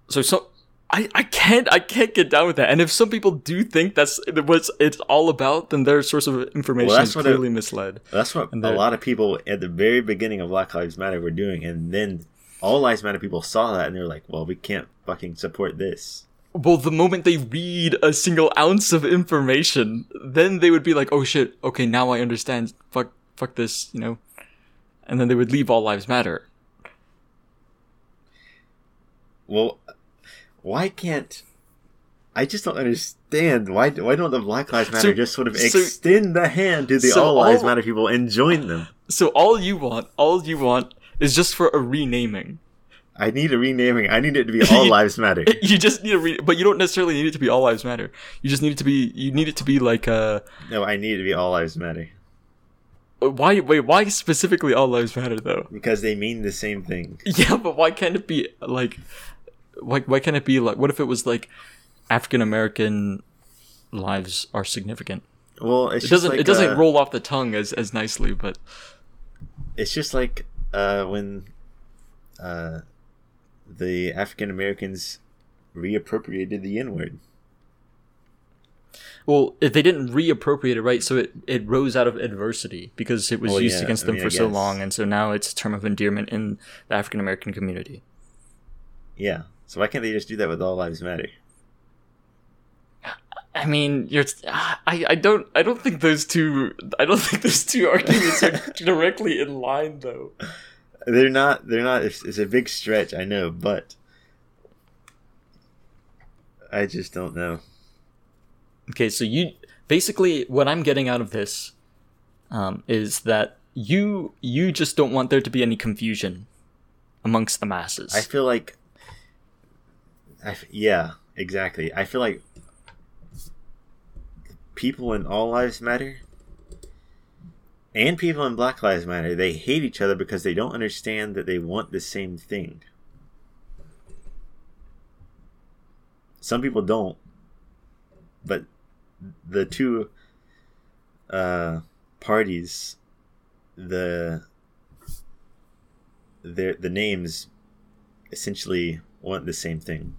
So so I, I can't I can't get down with that. And if some people do think that's what it's all about, then their source of information Well, that's is what it- clearly misled. That's what a lot of people at the very beginning of Black Lives Matter were doing, and then all Lives Matter people saw that and they're like, "Well, we can't fucking support this." Well, the moment they read a single ounce of information, then they would be like, "Oh shit, okay, now I understand. Fuck, fuck this," you know. And then they would leave all lives matter. Well, why can't? I just don't understand why. Why don't the Black Lives Matter So- just sort of so- extend the hand to the so All Lives Matter people and join them? So all you want, all you want, is just for a renaming. I need a renaming. I need it to be All Lives Matter. You just need a re, but you don't necessarily need it to be all lives matter. You just need it to be. You need it to be like uh No, I need it to be All Lives Matter Why wait? Why specifically all lives matter though? because they mean the same thing. Yeah, but why can't it be like? Why why can't it be like? What if it was like African American lives are significant? Well, it's It doesn't. like, it doesn't uh, roll off the tongue as as nicely, but It's just like uh, when uh, the African Americans reappropriated the N word. well, if they didn't reappropriate it right, so it it rose out of adversity because it was Well, used yeah, against I them mean, for so long, and so now it's a term of endearment in the African American community. Yeah. So why can't they just do that with All Lives Matter? I mean, you're. I, I don't. I don't think those two. I don't think those two arguments are directly in line, though. They're not. They're not. It's, it's a big stretch, I know, but I just don't know. Okay, so you basically what I'm getting out of this um, is that you you just don't want there to be any confusion amongst the masses. I feel like, Yeah, exactly. I feel like people in All Lives Matter and people in Black Lives Matter they hate each other because they don't understand that they want the same thing. Some people don't, but the two uh, parties, the their the names essentially want the same thing.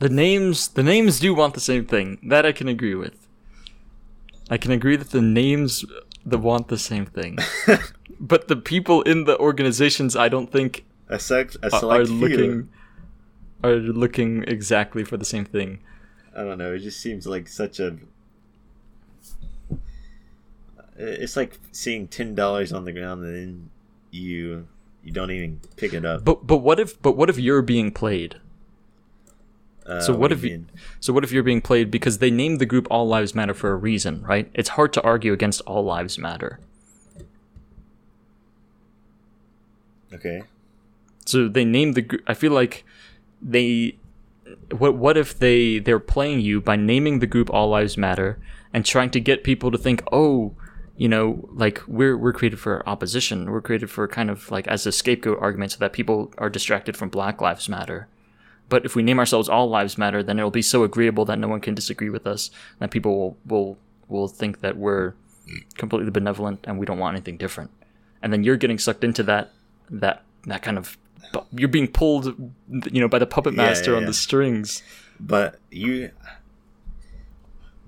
The names the names do want the same thing. That I can agree with. I can agree that the names uh, that want the same thing. but the people in the organizations I don't think A, sec- a are, are select few. looking are looking exactly for the same thing. I don't know. It just seems like such a. It's like seeing ten dollars on the ground and then you you don't even pick it up. But but what if but what if you're being played? Uh, So what do if you-? So what if you're being played because they named the group All Lives Matter for a reason, right? It's hard to argue against All Lives Matter. Okay. So they named the group. I feel like they. What what if they they're playing you by naming the group All Lives Matter and trying to get people to think, oh, you know, like we're we're created for opposition. We're created for kind of like as a scapegoat argument, so that people are distracted from Black Lives Matter. But if we name ourselves All Lives Matter, then it'll be so agreeable that no one can disagree with us, that people will will will think that we're completely benevolent and we don't want anything different. And then you're getting sucked into that that that kind of you're being pulled, you know, by the puppet Yeah, master yeah, on yeah. the strings. But you,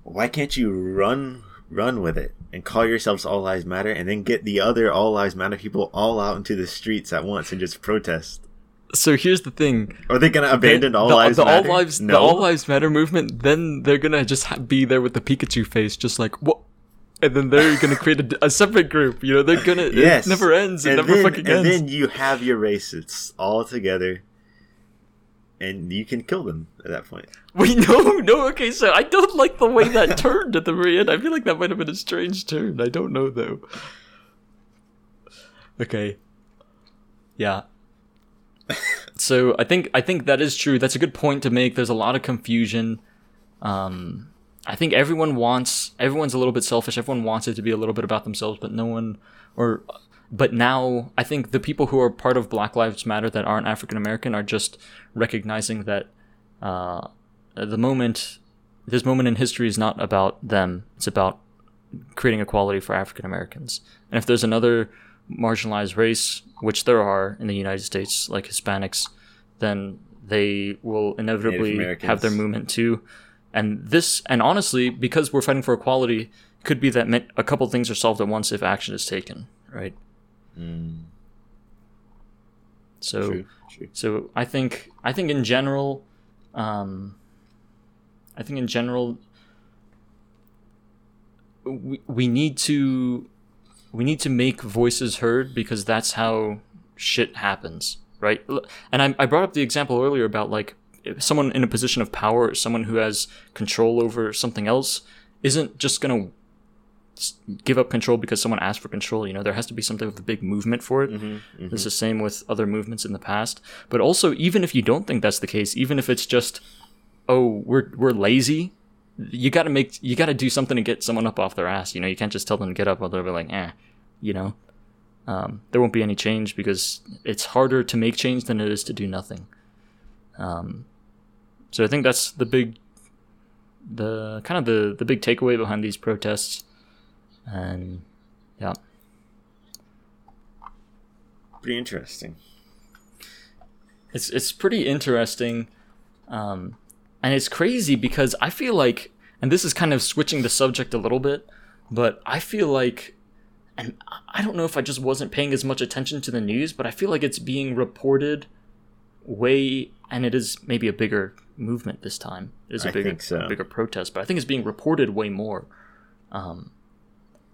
why can't you run run with it and call yourselves All Lives Matter, and then get the other All Lives Matter people all out into the streets at once and just protest? So here's the thing: Are they gonna abandon the, All the, Lives the Matter? All Lives, the All Lives Matter movement. Then they're gonna just ha- be there with the Pikachu face, just like what. And then they're gonna create a, a separate group. You know, they're gonna. yes, It never ends. It and never then, fucking and then you have your racists all together, and you can kill them at that point. Wait, no, no. Okay, so I don't like the way that turned at the very end. I feel like that might have been a strange turn. I don't know though. Okay. Yeah. So I think I think that is true. That's a good point to make. There's a lot of confusion. Um, I think everyone wants everyone's a little bit selfish. Everyone wants it to be a little bit about themselves, but no one or but now I think the people who are part of Black Lives Matter that aren't African American are just recognizing that uh, the moment this moment in history is not about them. It's about creating equality for African Americans. And if there's another marginalized race, which there are in the United States, like Hispanics, then they will inevitably have their movement too. And this, and honestly, because we're fighting for equality, could be that a couple things are solved at once if action is taken, right? Mm, So, true, true. so I think I think in general, um, I think in general, we we need to we need to make voices heard because that's how shit happens, right? And I, I brought up the example earlier about like someone in a position of power, someone who has control over something else, isn't just gonna give up control because someone asked for control. You know, there has to be something of a big movement for it. Mm-hmm, mm-hmm. It's the same with other movements in the past. But also, even if you don't think that's the case, even if it's just, oh, we're we're lazy, you got to make you got to do something to get someone up off their ass. You know, you can't just tell them to get up while they'll be like, eh, you know. Um, there won't be any change because it's harder to make change than it is to do nothing. Um, so I think that's the big, the kind of the the big takeaway behind these protests, and yeah. Pretty interesting. It's it's pretty interesting, um, and it's crazy because I feel like, and this is kind of switching the subject a little bit, but I feel like, and I don't know if I just wasn't paying as much attention to the news, but I feel like it's being reported way, and it is maybe a bigger movement this time. It is a I bigger, so. a bigger protest, but I think it's being reported way more, um,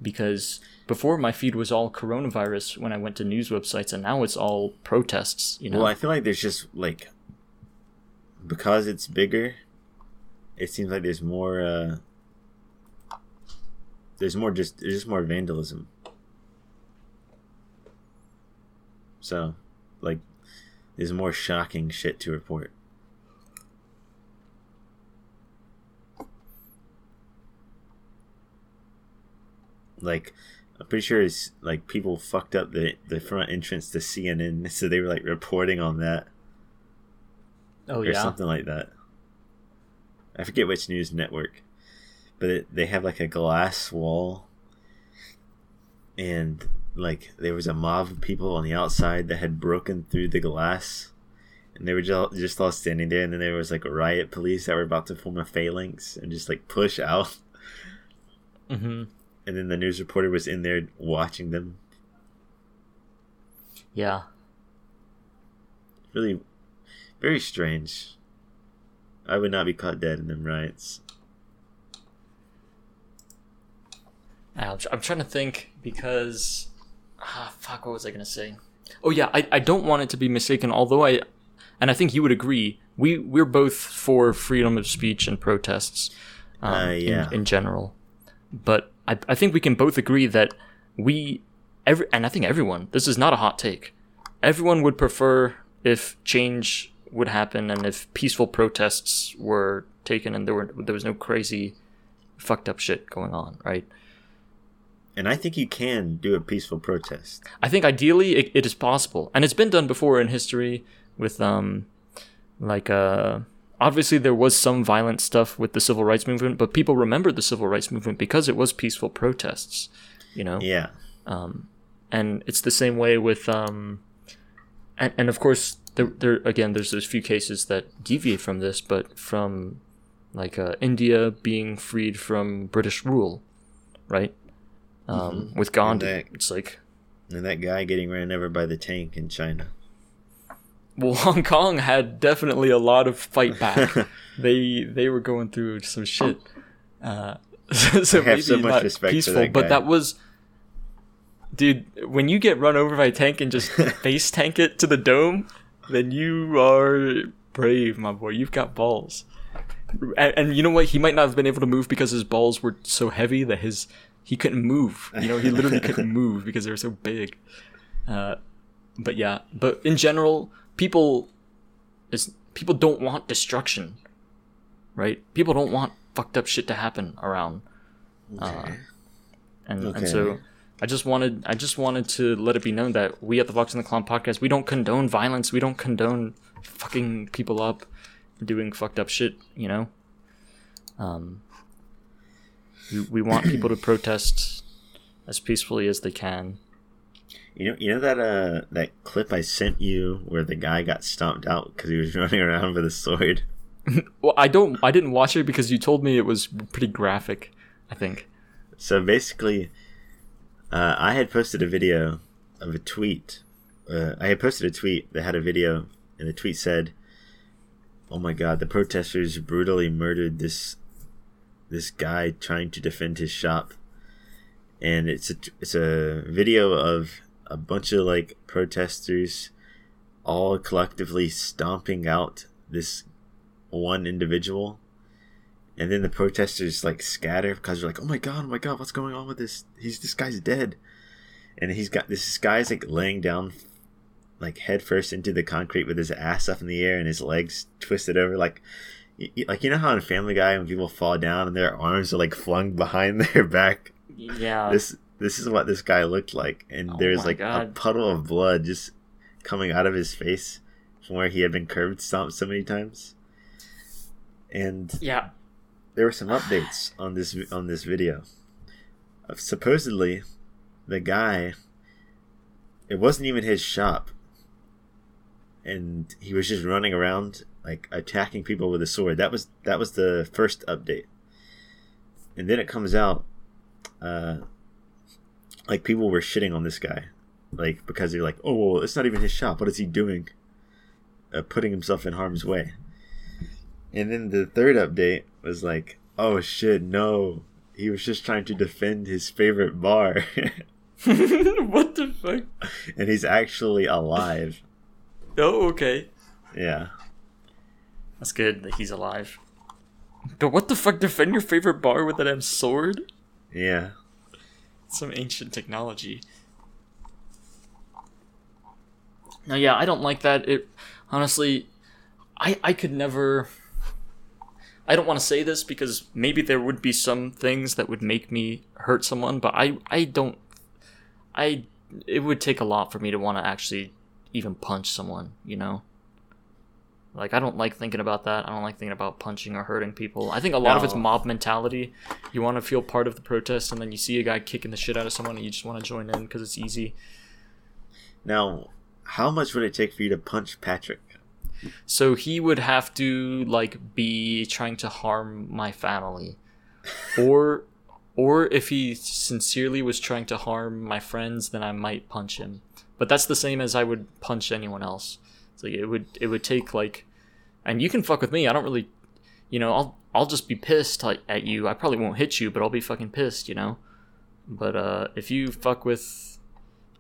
because before my feed was all coronavirus when I went to news websites, and now it's all protests. You know, Well, I feel like there's just like because it's bigger, it seems like there's more. uh There's more just there's just more vandalism. So, like, there's more shocking shit to report. Like, I'm pretty sure it's like people fucked up the the front entrance to CNN, so they were like reporting on that Oh or yeah. something like that. I forget which news network, but it, they have like a glass wall, and like there was a mob of people on the outside that had broken through the glass, and they were just just all standing there. And then there was like riot police that were about to form a phalanx and just like push out. Mm-hmm. And then the news reporter was in there watching them. Yeah. Really, very strange. I would not be caught dead in them riots. I'm, I'm trying to think because ah fuck what was I gonna say? Oh yeah, I, I don't want it to be mistaken. Although I, and I think you would agree, we we're both for freedom of speech and protests, um, Uh, yeah. in, in general. But I I think we can both agree that we every and I think everyone this is not a hot take. Everyone would prefer if change would happen and if peaceful protests were taken and there were there was no crazy fucked up shit going on, right? And I think you can do a peaceful protest. I think ideally it, it is possible, and it's been done before in history with um, like uh, obviously there was some violent stuff with the civil rights movement, but people remembered the civil rights movement because it was peaceful protests, you know. Yeah. Um, and it's the same way with um, and and of course there there again there's those few cases that deviate from this, but from like uh, India being freed from British rule, right? Um, With Gandhi, that- it's like And that guy getting ran over by the tank in China. Well, Hong Kong had definitely a lot of fight back. they they were going through some shit. Uh, so I have so maybe much not respect for peaceful, that but that was, dude. When you get run over by a tank and just face tank it to the dome, then you are brave, my boy. You've got balls. And, and you know what? He might not have been able to move because his balls were so heavy that his he couldn't move. You know, he literally couldn't move because they were so big. Uh, but yeah, but in general, people is people don't want destruction, right? People don't want fucked up shit to happen around, uh, and Okay. and so I just wanted I just wanted to let it be known that we at the Fox and the Clown podcast we don't condone violence, we don't condone fucking people up, doing fucked up shit, you know. Um, we we want people to protest as peacefully as they can. You know, you know that uh that clip I sent you where the guy got stomped out because he was running around with a sword. Well, I don't. I didn't watch it because you told me it was pretty graphic. I think. So basically, uh, I had posted a video of a tweet. Uh, I had posted a tweet that had a video, and the tweet said, "Oh my God, the protesters brutally murdered this this guy trying to defend his shop." And it's a it's a video of a bunch of like protesters, all collectively stomping out this one individual and then the protesters like scatter because they're like, "Oh my god, oh my god, what's going on with this? He's this guy's dead." And he's got this guy's like laying down like head first into the concrete with his ass up in the air and his legs twisted over like y- like you know how in Family Guy when people fall down and their arms are like flung behind their back. Yeah. This this is what this guy looked like, and Oh there's like a puddle of blood just coming out of his face from where he had been curved stomped so many times. And yeah. There were some updates on this on this video. Uh, supposedly, the guy, it wasn't even his shop, and he was just running around like attacking people with a sword. That was that was the first update, and then it comes out, uh, like people were shitting on this guy, like because they're like, oh, well, it's not even his shop. What is he doing? Uh, putting himself in harm's way. And then the third update was like, oh shit, no. He was just trying to defend his favorite bar. what the fuck? and he's actually alive. Oh, okay. Yeah. That's good that he's alive. But what the fuck? Defend your favorite bar with a damn sword? Yeah. Some ancient technology. No, yeah, I don't like that. It honestly, I I could never. I don't want to say this because maybe there would be some things that would make me hurt someone, but I I don't. I it would take a lot for me to want to actually even punch someone. You know. Like I don't like thinking about that. I don't like thinking about punching or hurting people. I think a lot of it's mob mentality. You want to feel part of the protest, and then you see a guy kicking the shit out of someone, and you just want to join in because it's easy. Now, how much would it take for you to punch Patrick? So he would have to like be trying to harm my family, or or if he sincerely was trying to harm my friends, then I might punch him. But that's the same as I would punch anyone else. It's like it would it would take like, and you can fuck with me. I don't really, you know, I'll I'll just be pissed like, at you. I probably won't hit you, but I'll be fucking pissed, you know. But uh, if you fuck with,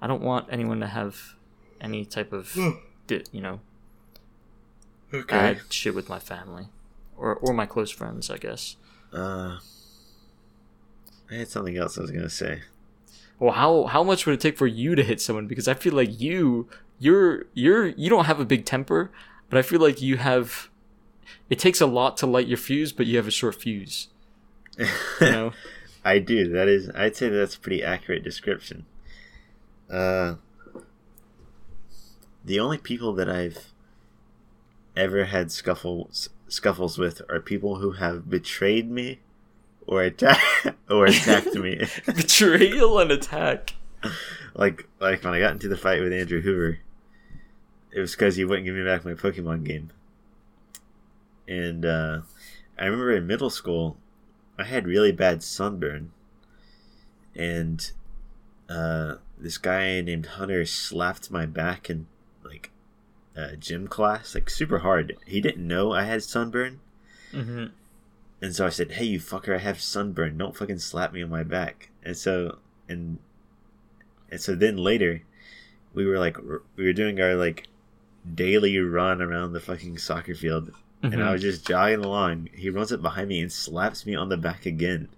I don't want anyone to have any type of, you know, bad shit with my family, or or my close friends, I guess. Uh, I had something else I was gonna say. Well, how how much would it take for you to hit someone? Because I feel like you you're you're you don't have a big temper, but I feel like you have. It takes a lot to light your fuse, but you have a short fuse. You know. I do. That is, I'd say that's a pretty accurate description. Uh, the only people that I've ever had scuffles scuffles with are people who have betrayed me or attack or attacked me. Betrayal and attack. like like when I got into the fight with Andrew Hoover, it was because he wouldn't give me back my Pokemon game. And uh, I remember in middle school, I had really bad sunburn, and uh, this guy named Hunter slapped my back like uh, gym class, like super hard. He didn't know I had sunburn, hmm and so I said, "Hey, you fucker! I have sunburn. Don't fucking slap me on my back." And so, and and so then later, we were like, we were doing our like daily run around the fucking soccer field, and I was just jogging along. He runs up behind me and slaps me on the back again.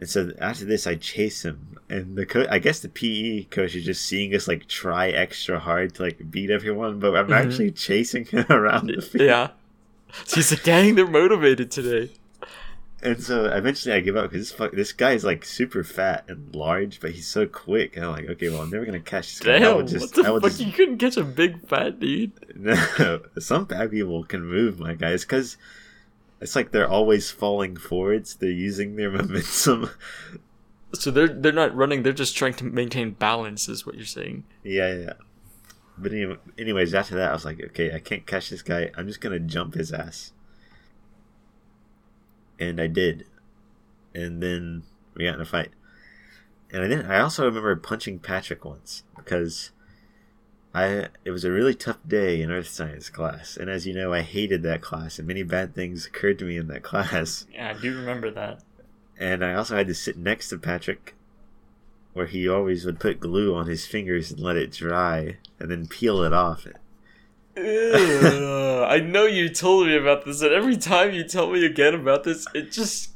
And so after this, I chase him, and the coach, I guess the PE coach is just seeing us like try extra hard to like beat everyone, but I'm Mhm. actually chasing him around the field. Yeah. So he's like, dang, they're motivated today. And so eventually I give up because this, this guy is like super fat and large, but he's so quick. And I'm like, okay, well, I'm never gonna catch this guy. Damn, will just, what the I fuck? just. You couldn't catch a big fat dude. No, some fat people can move, my guys, because it's like they're always falling forwards. They're using their momentum. So they're they're not running. They're just trying to maintain balance, is what you're saying. yeah, yeah. But anyway, anyways, after that, I was like, okay, I can't catch this guy. I'm just gonna jump his ass. And I did. And then we got in a fight. And I then I also remember punching Patrick once because I it was a really tough day in earth science class. And as you know, I hated that class and many bad things occurred to me in that class. Yeah, I do remember that. And I also had to sit next to Patrick where he always would put glue on his fingers and let it dry and then peel it off. Ugh, I know you told me about this, and every time you tell me again about this, it just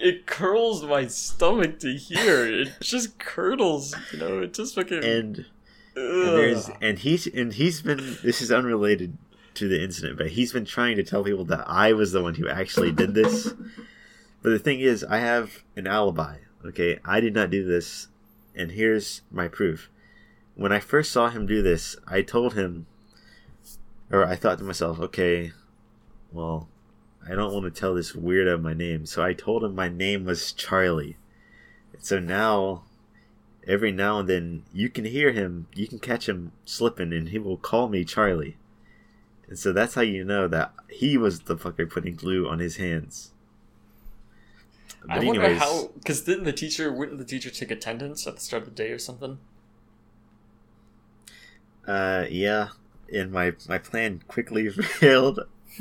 it curls my stomach to hear. It just curdles, you know. It just fucking. And. And there's and he's and he's been this is unrelated to the incident, but he's been trying to tell people that I was the one who actually did this. But the thing is, I have an alibi. Okay, I did not do this, and here's my proof. When I first saw him do this, I told him, or I thought to myself, okay, well, I don't want to tell this weirdo my name, so I told him my name was Charlie. So now every now and then you can hear him, you can catch him slipping, and he will call me Charlie. And so that's how you know that he was the fucker putting glue on his hands. I wonder how. Because didn't the teacher? Wouldn't the teacher take attendance at the start of the day or something? Uh, yeah, and my my plan quickly failed.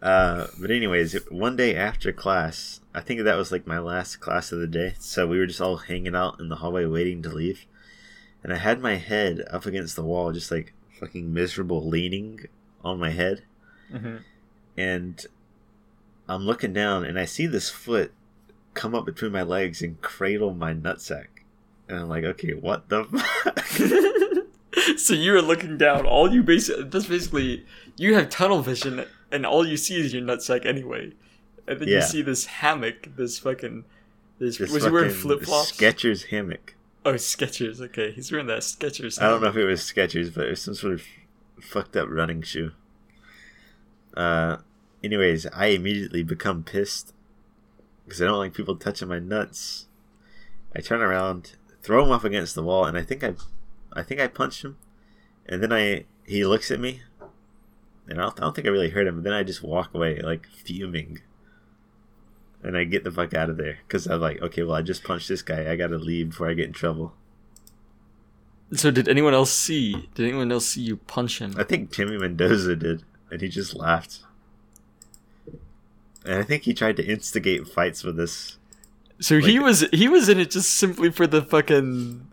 Uh, but anyways, one day after class, I think that was like my last class of the day. So we were just all hanging out in the hallway waiting to leave, and I had my head up against the wall, just like fucking miserable, leaning on my head. hmm and I'm looking down and I see this foot come up between my legs and cradle my nutsack. And I'm like, okay, what the fuck? so you were looking down. All you basically that's basically you have tunnel vision, and all you see is your nutsack anyway. And then you see this hammock, this fucking. This, This was he wearing flip flops? Skechers hammock. Oh, Skechers. Okay, he's wearing that Skechers. I don't know if it was Skechers, but it was some sort of fucked up running shoe. Uh, anyways, I immediately become pissed because I don't like people touching my nuts. I turn around, throw him up against the wall, and I think I, I think I punched him, and then I he looks at me, and I don't, I don't think I really hurt him. But then I just walk away like fuming, and I get the fuck out of there because I'm like, okay, well I just punched this guy. I gotta leave before I get in trouble. So did anyone else see? Did anyone else see you punch him? I think Jimmy Mendoza did, and he just laughed. And I think he tried to instigate fights with us. So he was he was in it just simply for the fucking.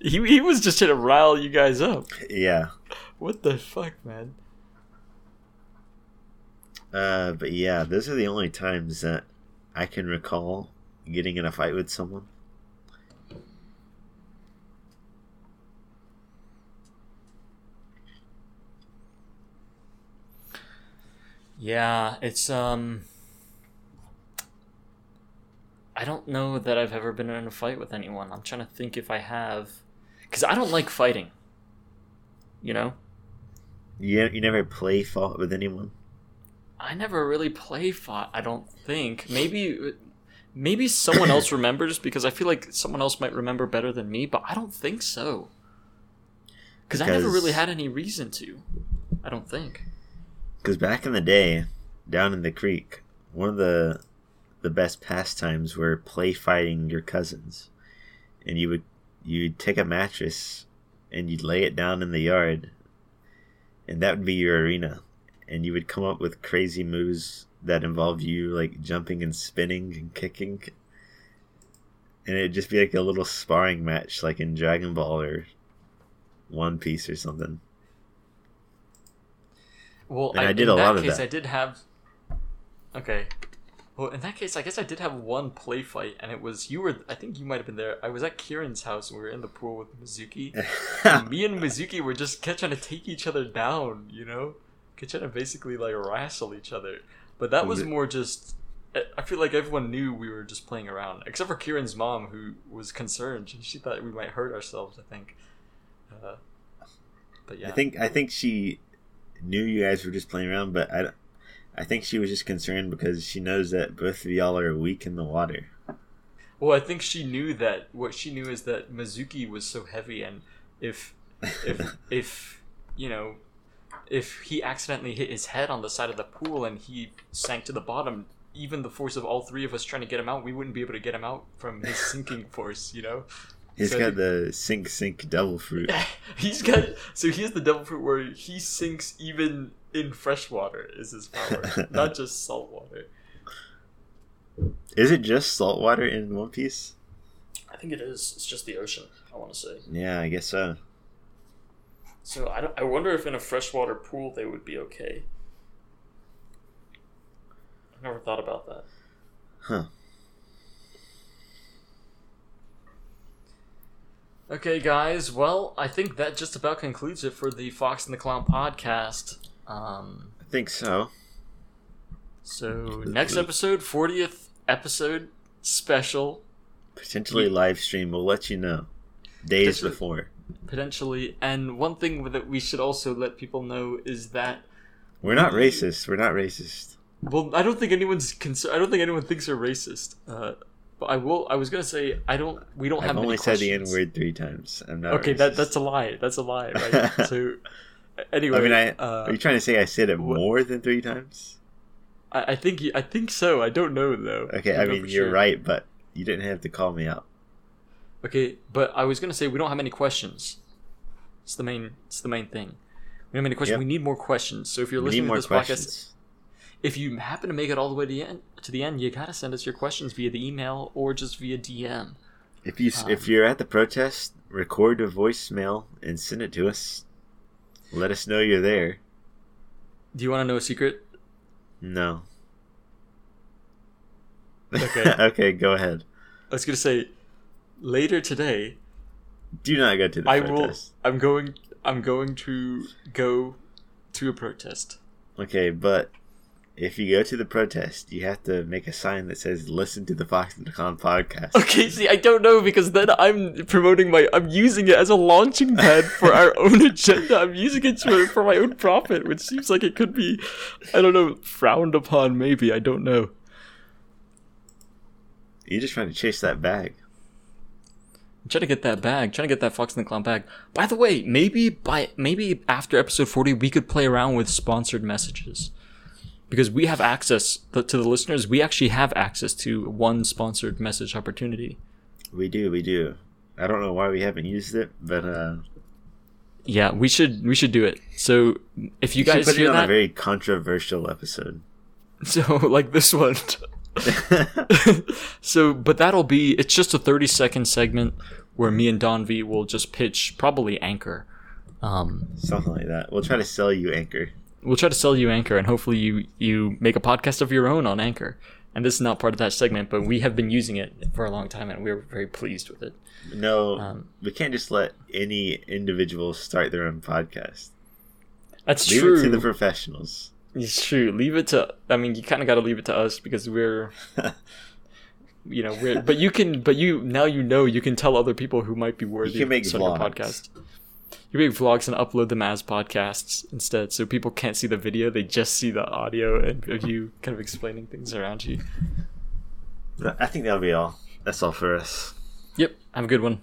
He he was just trying to rile you guys up. Yeah. What the fuck, man? Uh, but yeah, those are the only times that I can recall getting in a fight with someone. Yeah, it's um. I don't know that I've ever been in a fight with anyone. I'm trying to think if I have, because I don't like fighting. You know, You, you never play fought with anyone? I never really play fought. I don't think. Maybe, maybe someone else remembers because I feel like someone else might remember better than me. But I don't think so. Because I never really had any reason to. I don't think. Because back in the day, down in the creek, one of the the best pastimes were play fighting your cousins, and you would you'd take a mattress and you'd lay it down in the yard, and that would be your arena, and you would come up with crazy moves that involve you like jumping and spinning and kicking, and it'd just be like a little sparring match, like in Dragon Ball or One Piece or something. Well, And I did in a that lot of that. I did have. Okay. Well, in that case, I guess I did have one play fight, and it was you were. I think you might have been there. I was at Kieran's house, and we were in the pool with Mizuki. and me and Mizuki were just trying to take each other down, you know, to basically like wrestle each other. But that was more just. I- I feel like everyone knew we were just playing around, except for Kieran's mom, who was concerned. She, she thought we might hurt ourselves. I think. Uh, but yeah. I think I think she knew you guys were just playing around, but I, I think she was just concerned because she knows that both of y'all are weak in the water. Well, I think she knew that. What she knew is that Mizuki was so heavy, and if if if you know if he accidentally hit his head on the side of the pool and he sank to the bottom, even the force of all three of us trying to get him out, we wouldn't be able to get him out from his sinking force. You know, He's So got the sink sink devil fruit. he's got so he has the devil fruit where he sinks even in fresh water. Is his power, not just salt water. Is it just salt water in One Piece? I think it is. It's just the ocean. I want to say. Yeah, I guess so. So I, don't, I wonder if in a freshwater pool they would be okay. I never thought about that. Huh. Okay, guys. Well, I think that just about concludes it for the Fox and the Clown podcast. Um, I think so. so next episode, fortieth episode special, Potentially live stream. We'll let you know days before. Potentially. And one thing that we should also let people know is that We're not racist. We're not racist. Well, I don't think anyone's concerned. I don't think anyone thinks we're racist. Uh, but I will. I was gonna say I don't. We don't have I've only said the N word three times. I'm not. Okay, that that's a lie. That's a lie. Right. so, anyway, I mean, I uh, are you trying to say I said it what- more than three times? I, I think you, I think so. I don't know though. Okay, don't I mean you're sure. right, but you didn't have to call me out. Okay, but I was gonna say we don't have any questions. It's the main. It's the main thing. We don't have any questions. Yep. We need more questions. So if you're We listening to this podcast, if you happen to make it all the way to the end, to the end, you gotta send us your questions via the email or just via DM. If you um, if you're at the protest, record a voicemail and send it to us. Let us know you're there. Do you want to know a secret? No. Okay. okay, go ahead. I was gonna say later today, Do not go to the I will. I'm going. I'm going to go to a protest. Okay, but if you go to the protest, you have to make a sign that says "Listen to the Fox and the Con podcast." Okay, see, I don't know because then I'm promoting my. I'm using it as a launching pad for our own agenda. I'm using it for, for my own profit, which seems like it could be, I don't know, frowned upon. Maybe I don't know. You're just trying to chase that bag. Trying to get that bag. Trying to get that Fox and the Clown bag. By the way, maybe by maybe after episode 40, we could play around with sponsored messages. Because we have access to the listeners, we actually have access to one sponsored message opportunity. We do, we do. I don't know why we haven't used it, but uh, Yeah, we should we should do it. So if you we guys put it hear on a that, very controversial episode. so like this one. so, but that'll be it's just a 30 second segment where me and Don V will just pitch probably Anchor. Um, Something like that. We'll try to sell you Anchor. we'll try to sell you Anchor, and hopefully you you make a podcast of your own on Anchor. And this is not part of that segment, but we have been using it for a long time, and we're very pleased with it. No, Um, we can't just let any individual start their own podcast. That's Leave true. it to the professionals. It's true. Leave it to. I mean, you kind of got to leave it to us because we're, you know, we're. But you can. But you now you know you can tell other people who might be worthy You can make of vlogs. podcast. You make vlogs and upload them as podcasts instead, so people can't see the video; they just see the audio and of you kind of explaining things around you. I think that'll be all. That's all for us. Yep. Have a good one.